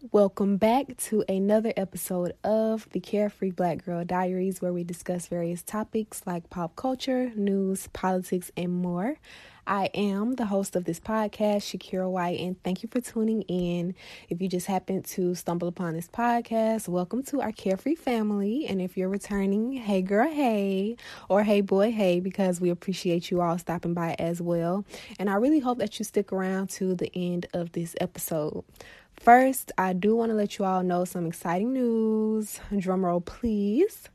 Welcome back to another episode of the Carefree Black Girl Diaries, where we discuss various topics like pop culture, news, politics, and more. I am the host of this podcast, Shakira White, and thank you for tuning in. If you just happen to stumble upon this podcast, welcome to our Carefree family. And if you're returning, hey girl, hey, or hey boy, hey, because we appreciate you all stopping by as well. And I really hope that you stick around to the end of this episode. First, I do want to let you all know some exciting news. Drumroll, please.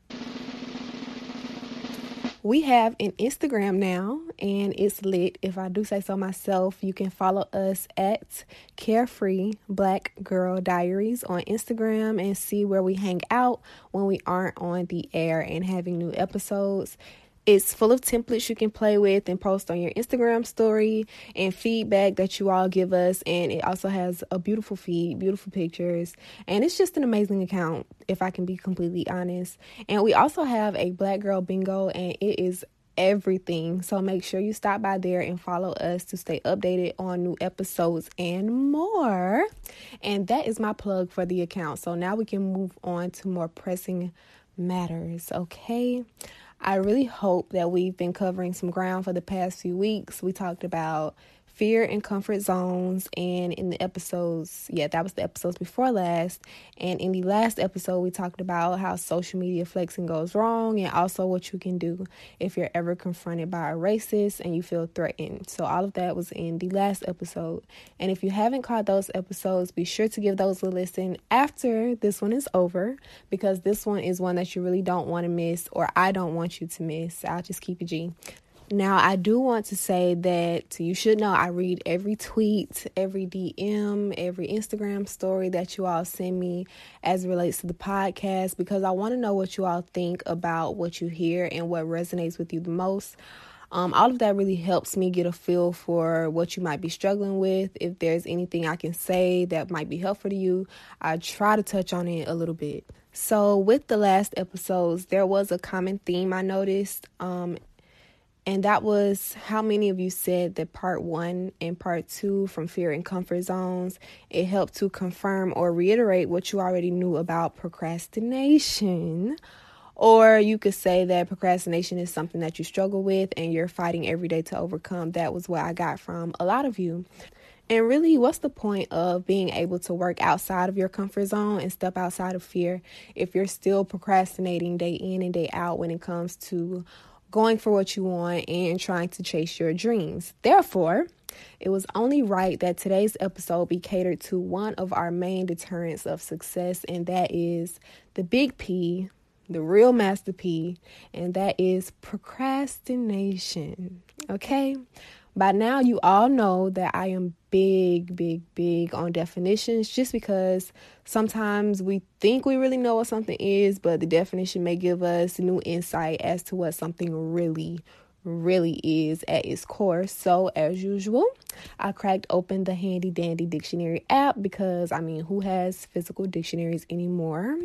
We have an Instagram now, and it's lit. If I do say so myself, you can follow us at Carefree Black Girl Diaries on Instagram and see where we hang out when we aren't on the air and having new episodes. It's full of templates you can play with and post on your Instagram story and feedback that you all give us. And it also has a beautiful feed, beautiful pictures. And it's just an amazing account, if I can be completely honest. And we also have a Black Girl Bingo, and it is everything. So make sure you stop by there and follow us to stay updated on new episodes and more. And that is my plug for the account. So now we can move on to more pressing matters, okay? I really hope that we've been covering some ground for the past few weeks. We talked about fear and comfort zones. And in the episodes, yeah, that was the episodes before last. And in the last episode, we talked about how social media flexing goes wrong and also what you can do if you're ever confronted by a racist and you feel threatened. So, all of that was in the last episode. And if you haven't caught those episodes, be sure to give those a listen after this one is over because this one is one that you really don't want to miss or I don't want you to miss. I'll just keep it G. Now, I do want to say that you should know I read every tweet, every DM, every Instagram story that you all send me as relates to the podcast because I want to know what you all think about what you hear and what resonates with you the most. Um, all of that really helps me get a feel for what you might be struggling with. If there's anything I can say that might be helpful to you, I try to touch on it a little bit. So, with the last episodes, there was a common theme I noticed. Um, and that was how many of you said that part one and part two from fear and comfort zones, it helped to confirm or reiterate what you already knew about procrastination. Or you could say that procrastination is something that you struggle with and you're fighting every day to overcome. That was what I got from a lot of you. And really, what's the point of being able to work outside of your comfort zone and step outside of fear if you're still procrastinating day in and day out when it comes to going for what you want, and trying to chase your dreams. Therefore, it was only right that today's episode be catered to one of our main deterrents of success, and that is the big P, the real master P, and that is procrastination. Okay? By now, you all know that I am big, big, big on definitions just because sometimes we think we really know what something is, but the definition may give us new insight as to what something really, really is at its core. So, as usual, I cracked open the handy dandy dictionary app because I mean, who has physical dictionaries anymore?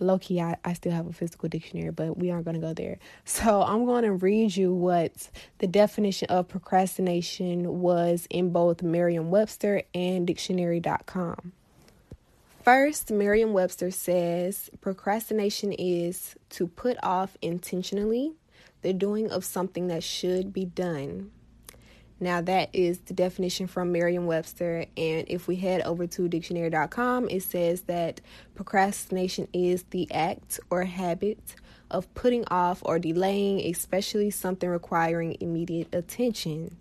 Low key, I, I still have a physical dictionary, but we aren't going to go there. So I'm going to read you what the definition of procrastination was in both Merriam Webster and dictionary.com. First, Merriam Webster says procrastination is to put off intentionally the doing of something that should be done now, that is the definition from Merriam Webster. And if we head over to dictionary.com, it says that procrastination is the act or habit of putting off or delaying, especially something requiring immediate attention.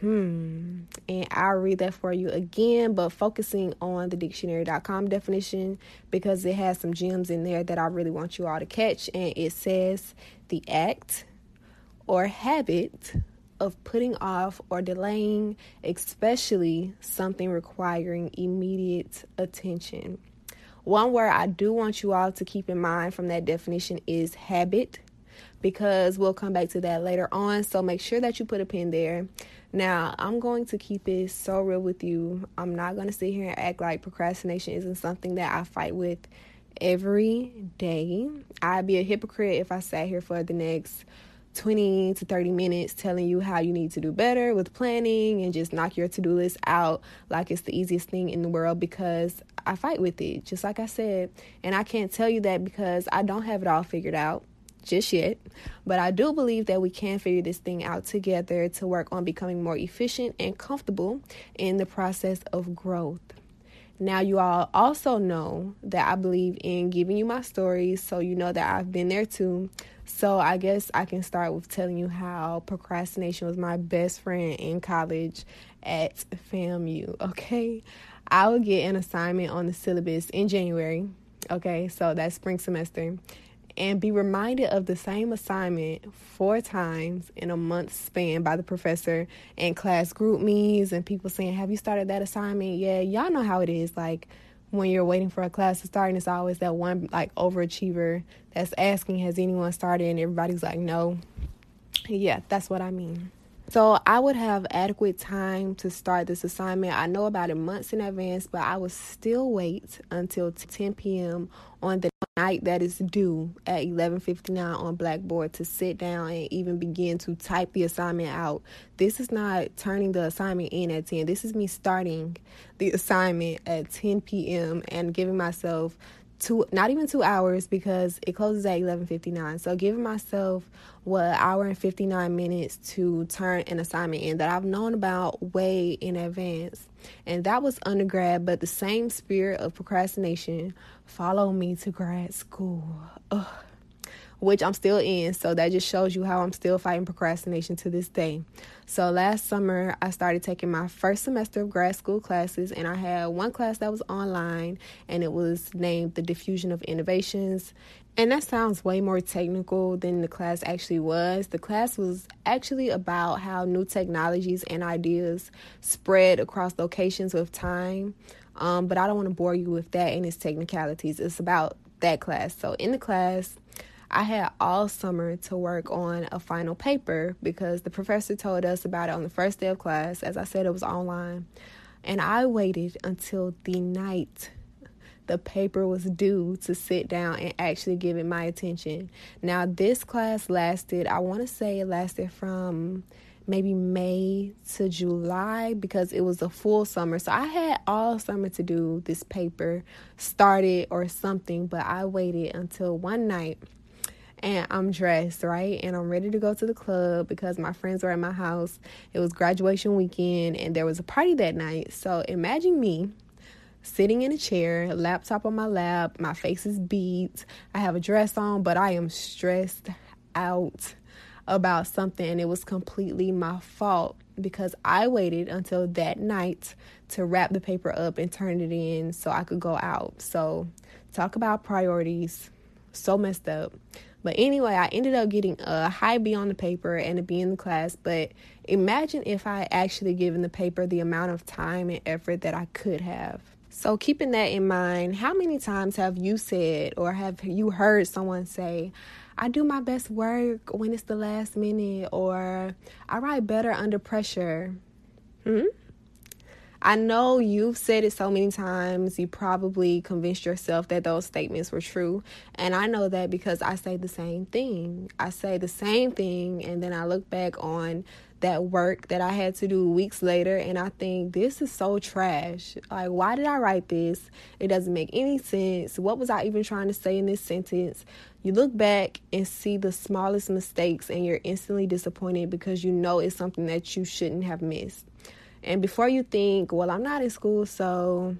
Hmm. And I'll read that for you again, but focusing on the dictionary.com definition because it has some gems in there that I really want you all to catch. And it says the act or habit of putting off or delaying, especially something requiring immediate attention. One word I do want you all to keep in mind from that definition is habit because we'll come back to that later on. So make sure that you put a pin there. Now, I'm going to keep it so real with you. I'm not going to sit here and act like procrastination isn't something that I fight with every day. I'd be a hypocrite if I sat here for the next 20 to 30 minutes telling you how you need to do better with planning and just knock your to do list out like it's the easiest thing in the world because I fight with it, just like I said. And I can't tell you that because I don't have it all figured out just yet. But I do believe that we can figure this thing out together to work on becoming more efficient and comfortable in the process of growth. Now, you all also know that I believe in giving you my stories, so you know that I've been there too. So, I guess I can start with telling you how procrastination was my best friend in college at FAMU. Okay, I would get an assignment on the syllabus in January. Okay, so that's spring semester and be reminded of the same assignment four times in a month span by the professor and class GroupMe's and people saying, Have you started that assignment? Yeah, y'all know how it is. Like when you're waiting for a class to start and it's always that one like overachiever that's asking, Has anyone started? And everybody's like, No. Yeah, that's what I mean. So I would have adequate time to start this assignment. I know about it months in advance, but I would still wait until 10 p.m. on the night that is due at 11:59 on Blackboard to sit down and even begin to type the assignment out. This is not turning the assignment in at 10. This is me starting the assignment at 10 p.m. and giving myself two not even two hours because it closes at 11.59 so giving myself what hour and 59 minutes to turn an assignment in that i've known about way in advance. And that was undergrad but the same spirit of procrastination followed me to grad school. Ugh which I'm still in. So that just shows you how I'm still fighting procrastination to this day. So last summer, I started taking my first semester of grad school classes, and I had one class that was online, and it was named The Diffusion of Innovations. And that sounds way more technical than the class actually was. The class was actually about how new technologies and ideas spread across locations with time. Um, but I don't want to bore you with that and its technicalities. It's about that class. So in the class, I had all summer to work on a final paper because the professor told us about it on the first day of class. As I said, it was online. And I waited until the night the paper was due to sit down and actually give it my attention. Now, this class lasted, I want to say it lasted from maybe May to July because it was a full summer. So I had all summer to do this paper, started or something, but I waited until one night and I'm dressed, right? And I'm ready to go to the club because my friends were at my house. It was graduation weekend and there was a party that night. So imagine me sitting in a chair, laptop on my lap, my face is beat. I have a dress on, but I am stressed out about something and it was completely my fault because I waited until that night to wrap the paper up and turn it in so I could go out. So, talk about priorities. So messed up. But anyway, I ended up getting a high B on the paper and a B in the class. But imagine if I actually given the paper the amount of time and effort that I could have. So, keeping that in mind, how many times have you said or have you heard someone say, I do my best work when it's the last minute, or I write better under pressure? Hmm? I know you've said it so many times. You probably convinced yourself that those statements were true. And I know that because I say the same thing. I say the same thing, and then I look back on that work that I had to do weeks later, and I think this is so trash. Like, why did I write this? It doesn't make any sense. What was I even trying to say in this sentence? You look back and see the smallest mistakes, and you're instantly disappointed because you know it's something that you shouldn't have missed. And before you think, well, I'm not in school, so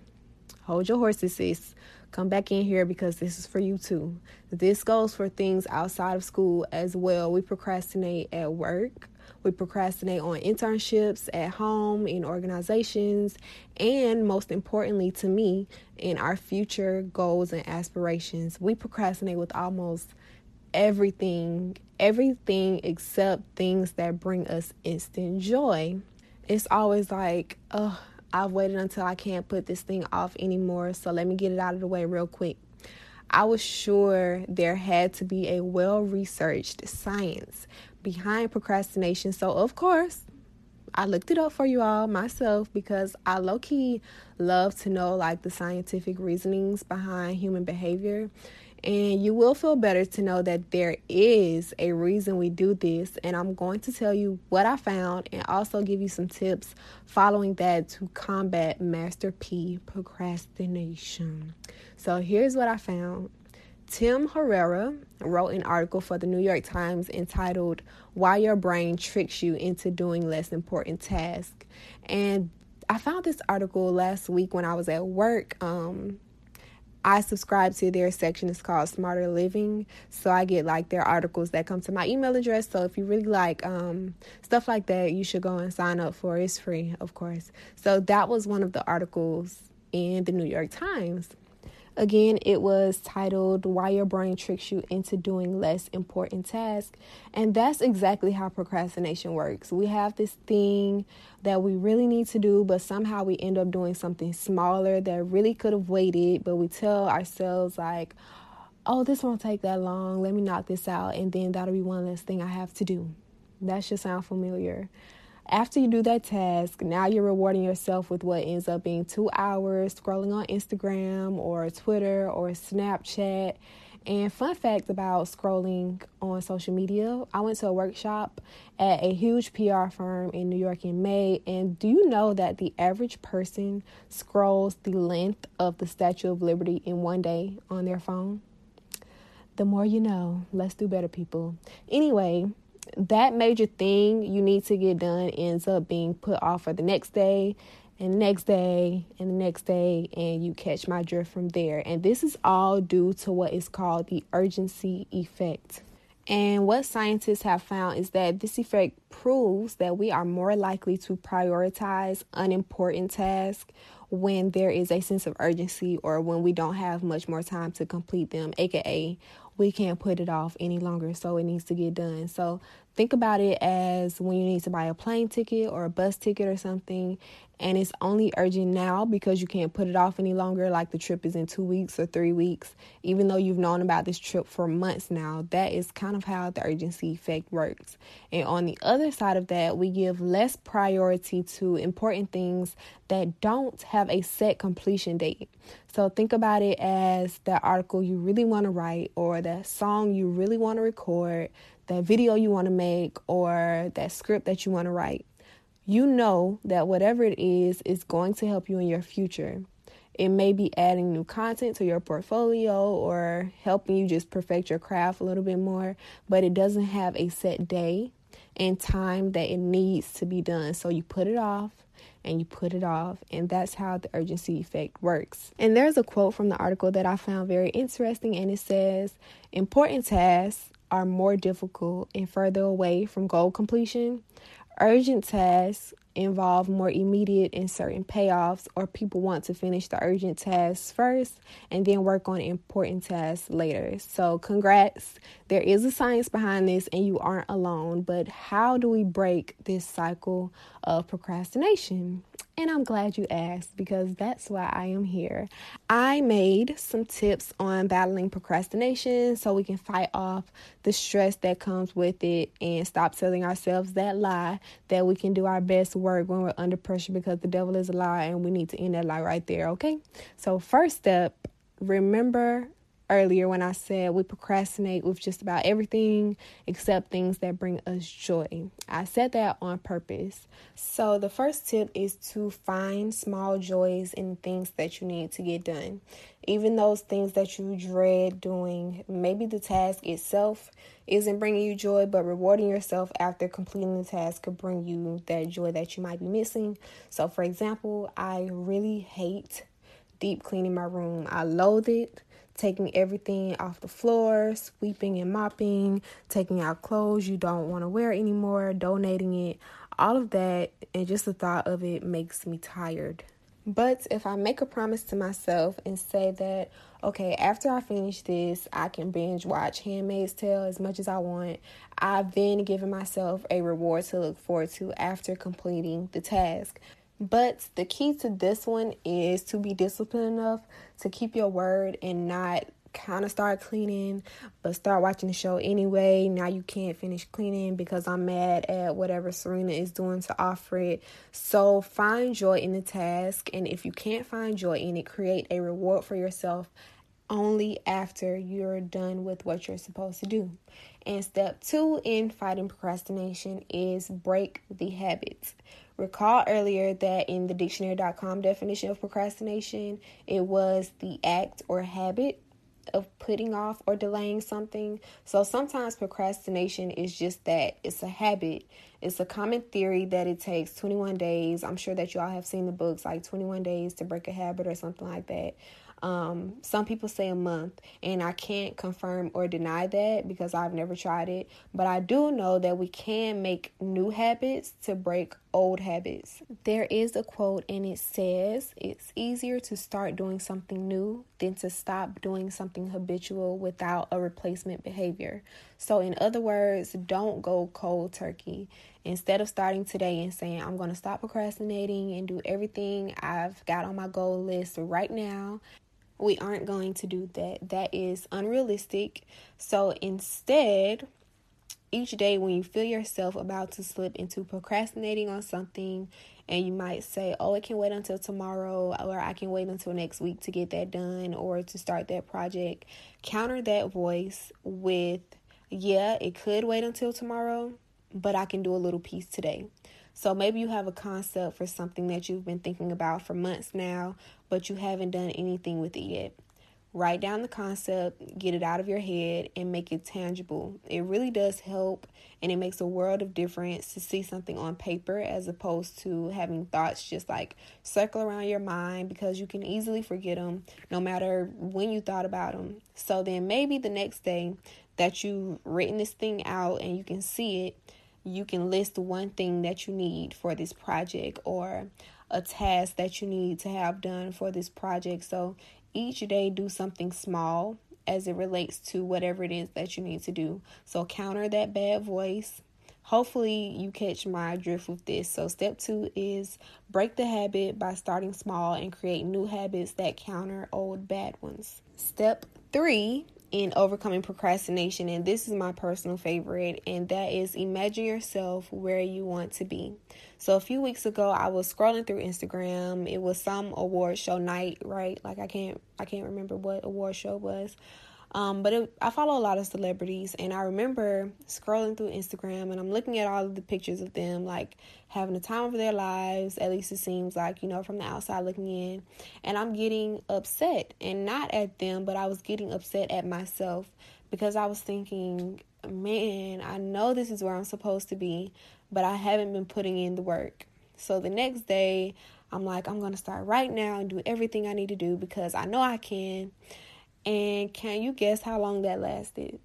hold your horses, sis. Come back in here because this is for you too. This goes for things outside of school as well. We procrastinate at work. We procrastinate on internships at home, in organizations, and most importantly to me, in our future goals and aspirations. We procrastinate with almost everything, everything except things that bring us instant joy. It's always like, oh, I've waited until I can't put this thing off anymore, so let me get it out of the way real quick. I was sure there had to be a well researched science behind procrastination. So, of course, I looked it up for you all myself because I low key love to know like the scientific reasonings behind human behavior. And you will feel better to know that there is a reason we do this. And I'm going to tell you what I found and also give you some tips following that to combat Master P procrastination. So here's what I found. Tim Herrera wrote an article for the New York Times entitled Why Your Brain Tricks You into Doing Less Important Tasks. And I found this article last week when I was at work. Um, I subscribe to their section. It's called Smarter Living. So I get like their articles that come to my email address. So if you really like um, stuff like that, you should go and sign up for it. It's free, of course. So that was one of the articles in the New York Times. Again, it was titled Why Your Brain Tricks You into Doing Less Important Tasks. And that's exactly how procrastination works. We have this thing that we really need to do, but somehow we end up doing something smaller that really could have waited, but we tell ourselves, like, oh, this won't take that long. Let me knock this out. And then that'll be one less thing I have to do. That should sound familiar. After you do that task, now you're rewarding yourself with what ends up being two hours scrolling on Instagram or Twitter or Snapchat. And fun fact about scrolling on social media, I went to a workshop at a huge PR firm in New York in May. And do you know that the average person scrolls the length of the Statue of Liberty in one day on their phone? The more you know. Let's do better, people. Anyway, that major thing you need to get done ends up being put off for the next day and the next day and the next day and you catch my drift from there. And this is all due to what is called the urgency effect. And what scientists have found is that this effect proves that we are more likely to prioritize unimportant tasks when there is a sense of urgency or when we don't have much more time to complete them, aka we can't put it off any longer, so it needs to get done. So think about it as when you need to buy a plane ticket or a bus ticket or something, and it's only urgent now because you can't put it off any longer, like the trip is in two weeks or three weeks, even though you've known about this trip for months now. That is kind of how the urgency effect works. And on the other side of that, we give less priority to important things that don't have a set completion date. So think about it as that article you really want to write, or that song you really want to record, that video you want to make, or that script that you want to write you know that whatever it is is going to help you in your future. It may be adding new content to your portfolio or helping you just perfect your craft a little bit more, but it doesn't have a set day and time that it needs to be done. So you put it off and you put it off, and that's how the urgency effect works. And there's a quote from the article that I found very interesting, and it says, Important tasks are more difficult and further away from goal completion. Urgent tasks involve more immediate and certain payoffs, or people want to finish the urgent tasks first and then work on important tasks later. So, congrats. There is a science behind this, and you aren't alone. But how do we break this cycle of procrastination? And I'm glad you asked because that's why I am here. I made some tips on battling procrastination so we can fight off the stress that comes with it and stop telling ourselves that lie that we can do our best work when we're under pressure because the devil is a lie and we need to end that lie right there, okay? So, first step, remember earlier when I said we procrastinate with just about everything except things that bring us joy. I said that on purpose. So, the first tip is to find small joys in things that you need to get done. Even those things that you dread doing, maybe the task itself isn't bringing you joy, but rewarding yourself after completing the task could bring you that joy that you might be missing. So, for example, I really hate deep cleaning my room, I loathe it taking everything off the floor, sweeping and mopping, taking out clothes you don't want to wear anymore, donating it, all of that, and just the thought of it makes me tired. But if I make a promise to myself and say that, okay, after I finish this, I can binge watch Handmaid's Tale as much as I want, I've then given myself a reward to look forward to after completing the task. But the key to this one is to be disciplined enough to keep your word and not kind of start cleaning, but start watching the show anyway. Now you can't finish cleaning because I'm mad at whatever Serena is doing to Offred. So find joy in the task, and if you can't find joy in it, create a reward for yourself only after you're done with what you're supposed to do. And step two in fighting procrastination is break the habits. Recall earlier that in the dictionary.com definition of procrastination, it was the act or habit of putting off or delaying something. So sometimes procrastination is just that it's a habit. It's a common theory that it takes 21 days. I'm sure that you all have seen the books like 21 days to break a habit or something like that. Um, some people say a month, and I can't confirm or deny that because I've never tried it. But I do know that we can make new habits to break old habits. There is a quote, and it says, It's easier to start doing something new than to stop doing something habitual without a replacement behavior. So, in other words, don't go cold turkey. Instead of starting today and saying, I'm going to stop procrastinating and do everything I've got on my goal list right now we aren't going to do that. That is unrealistic. So instead, each day when you feel yourself about to slip into procrastinating on something, and you might say, Oh, it can wait until tomorrow, or I can wait until next week to get that done or to start that project, counter that voice with, Yeah, it could wait until tomorrow, but I can do a little piece today. So maybe you have a concept for something that you've been thinking about for months now, but you haven't done anything with it yet. Write down the concept, get it out of your head, and make it tangible. It really does help, and it makes a world of difference to see something on paper as opposed to having thoughts just like circle around your mind because you can easily forget them no matter when you thought about them. So then maybe the next day that you've written this thing out and you can see it, you can list one thing that you need for this project or a task that you need to have done for this project. So each day, do something small as it relates to whatever it is that you need to do. So counter that bad voice. Hopefully, you catch my drift with this. So, step two is break the habit by starting small and create new habits that counter old bad ones. Step three in overcoming procrastination, and this is my personal favorite, and that is imagine yourself where you want to be. So a few weeks ago, I was scrolling through Instagram. It was some award show night, right? Like I can't, I can't remember what award show was. Um, but it, I follow a lot of celebrities, and I remember scrolling through Instagram and I'm looking at all of the pictures of them, like having the time of their lives. At least it seems like, you know, from the outside looking in. And I'm getting upset, and not at them, but I was getting upset at myself because I was thinking, man, I know this is where I'm supposed to be, but I haven't been putting in the work. So the next day, I'm like, I'm going to start right now and do everything I need to do because I know I can. And can you guess how long that lasted?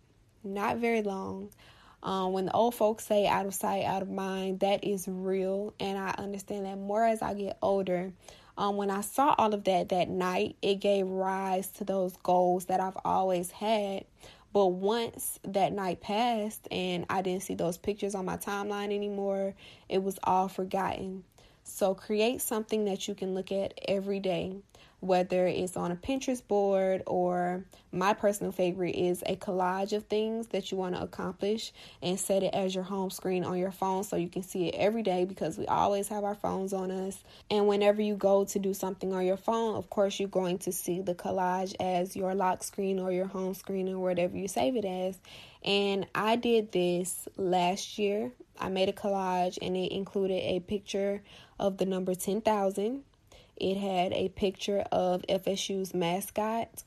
Not very long. Um, when the old folks say out of sight, out of mind, that is real. And I understand that more as I get older. Um, when I saw all of that that night, it gave rise to those goals that I've always had. But once that night passed and I didn't see those pictures on my timeline anymore, it was all forgotten. So create something that you can look at every day whether it's on a Pinterest board or my personal favorite is a collage of things that you want to accomplish and set it as your home screen on your phone so you can see it every day because we always have our phones on us. And whenever you go to do something on your phone, of course, you're going to see the collage as your lock screen or your home screen or whatever you save it as. And I did this last year. I made a collage and it included a picture of the number 10,000 it had a picture of FSU's mascot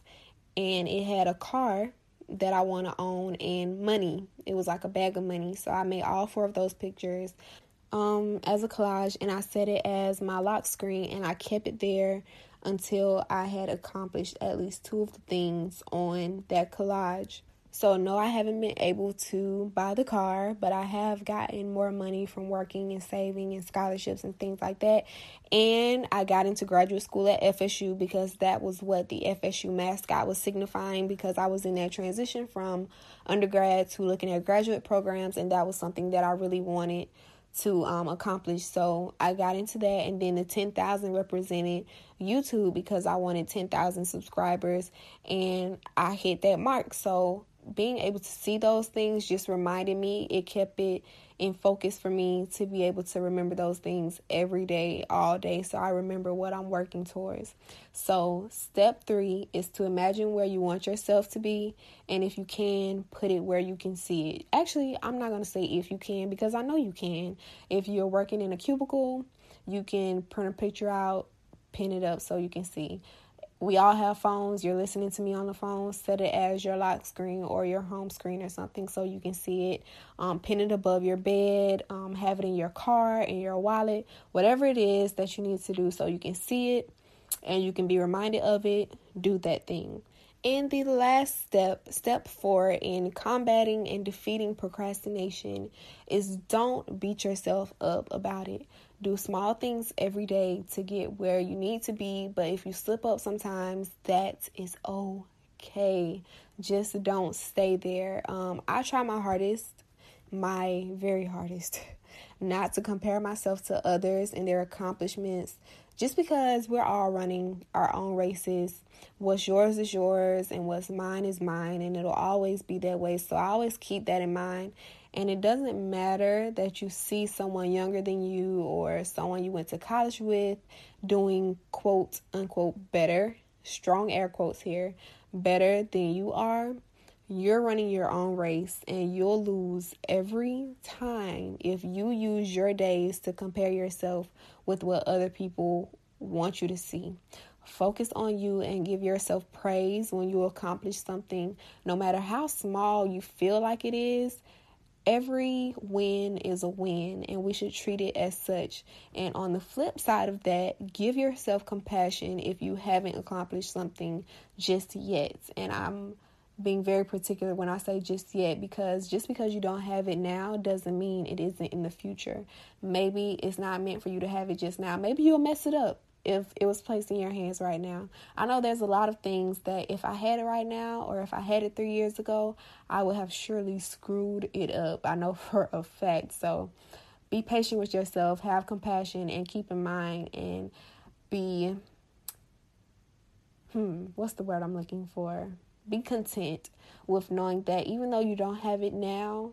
and it had a car that I want to own and money. It was like a bag of money. So I made all four of those pictures um, as a collage and I set it as my lock screen and I kept it there until I had accomplished at least two of the things on that collage. So, no, I haven't been able to buy the car, but I have gotten more money from working and saving and scholarships and things like that. And I got into graduate school at FSU because that was what the FSU mascot was signifying because I was in that transition from undergrad to looking at graduate programs, and that was something that I really wanted to um, accomplish. So I got into that, and then the 10,000 represented YouTube because I wanted 10,000 subscribers, and I hit that mark. So being able to see those things just reminded me, it kept it in focus for me to be able to remember those things every day, all day. So I remember what I'm working towards. So, step three is to imagine where you want yourself to be. And if you can, put it where you can see it. Actually, I'm not going to say if you can because I know you can. If you're working in a cubicle, you can print a picture out, pin it up so you can see we all have phones. You're listening to me on the phone. Set it as your lock screen or your home screen or something so you can see it. Um, pin it above your bed. Um, have it in your car, in your wallet, whatever it is that you need to do so you can see it and you can be reminded of it. Do that thing. And the last step, step four in combating and defeating procrastination, is don't beat yourself up about it. Do small things every day to get where you need to be, but if you slip up sometimes, that is okay. Just don't stay there. Um, I try my hardest, my very hardest, not to compare myself to others and their accomplishments just because we're all running our own races what's yours is yours and what's mine is mine and it'll always be that way so i always keep that in mind and it doesn't matter that you see someone younger than you or someone you went to college with doing quote unquote better strong air quotes here better than you are you're running your own race and you'll lose every time if you use your days to compare yourself with what other people want you to see. Focus on you and give yourself praise when you accomplish something, no matter how small you feel like it is. Every win is a win, and we should treat it as such. And on the flip side of that, give yourself compassion if you haven't accomplished something just yet. And I'm being very particular when I say just yet because just because you don't have it now doesn't mean it isn't in the future. Maybe it's not meant for you to have it just now. Maybe you'll mess it up if it was placed in your hands right now. I know there's a lot of things that if I had it right now or if I had it three years ago, I would have surely screwed it up. I know for a fact. So be patient with yourself, have compassion, and keep in mind and be, hmm, what's the word I'm looking for? be content with knowing that even though you don't have it now,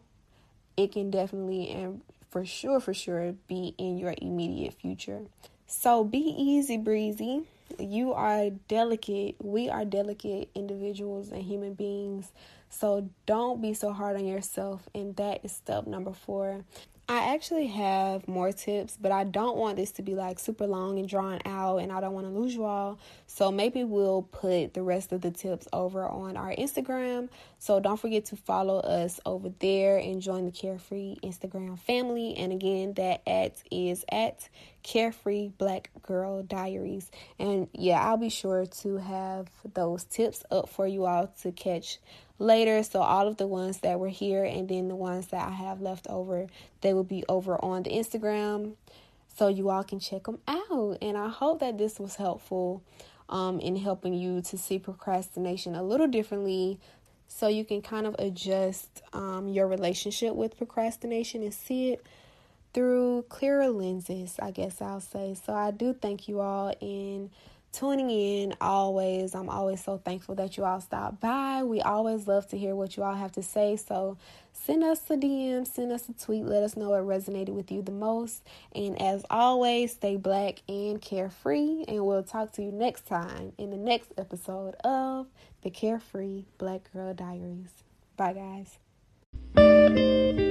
it can definitely and for sure, for sure be in your immediate future. So be easy breezy. You are delicate. We are delicate individuals and human beings. So don't be so hard on yourself. And that is step number four. I actually have more tips, but I don't want this to be like super long and drawn out, and I don't want to lose you all. So maybe we'll put the rest of the tips over on our Instagram. So don't forget to follow us over there and join the Carefree Instagram family. And again, that at is at Carefree Black Girl Diaries. And yeah, I'll be sure to have those tips up for you all to catch later. So all of the ones that were here and then the ones that I have left over, they will be over on the Instagram. So you all can check them out. And I hope that this was helpful um, in helping you to see procrastination a little differently so you can kind of adjust um, your relationship with procrastination and see it through clearer lenses, I guess I'll say. So I do thank you all and tuning in always. I'm always so thankful that you all stop by. We always love to hear what you all have to say. So send us a DM, send us a tweet, let us know what resonated with you the most. And as always, stay black and carefree. And we'll talk to you next time in the next episode of the Carefree Black Girl Diaries. Bye, guys.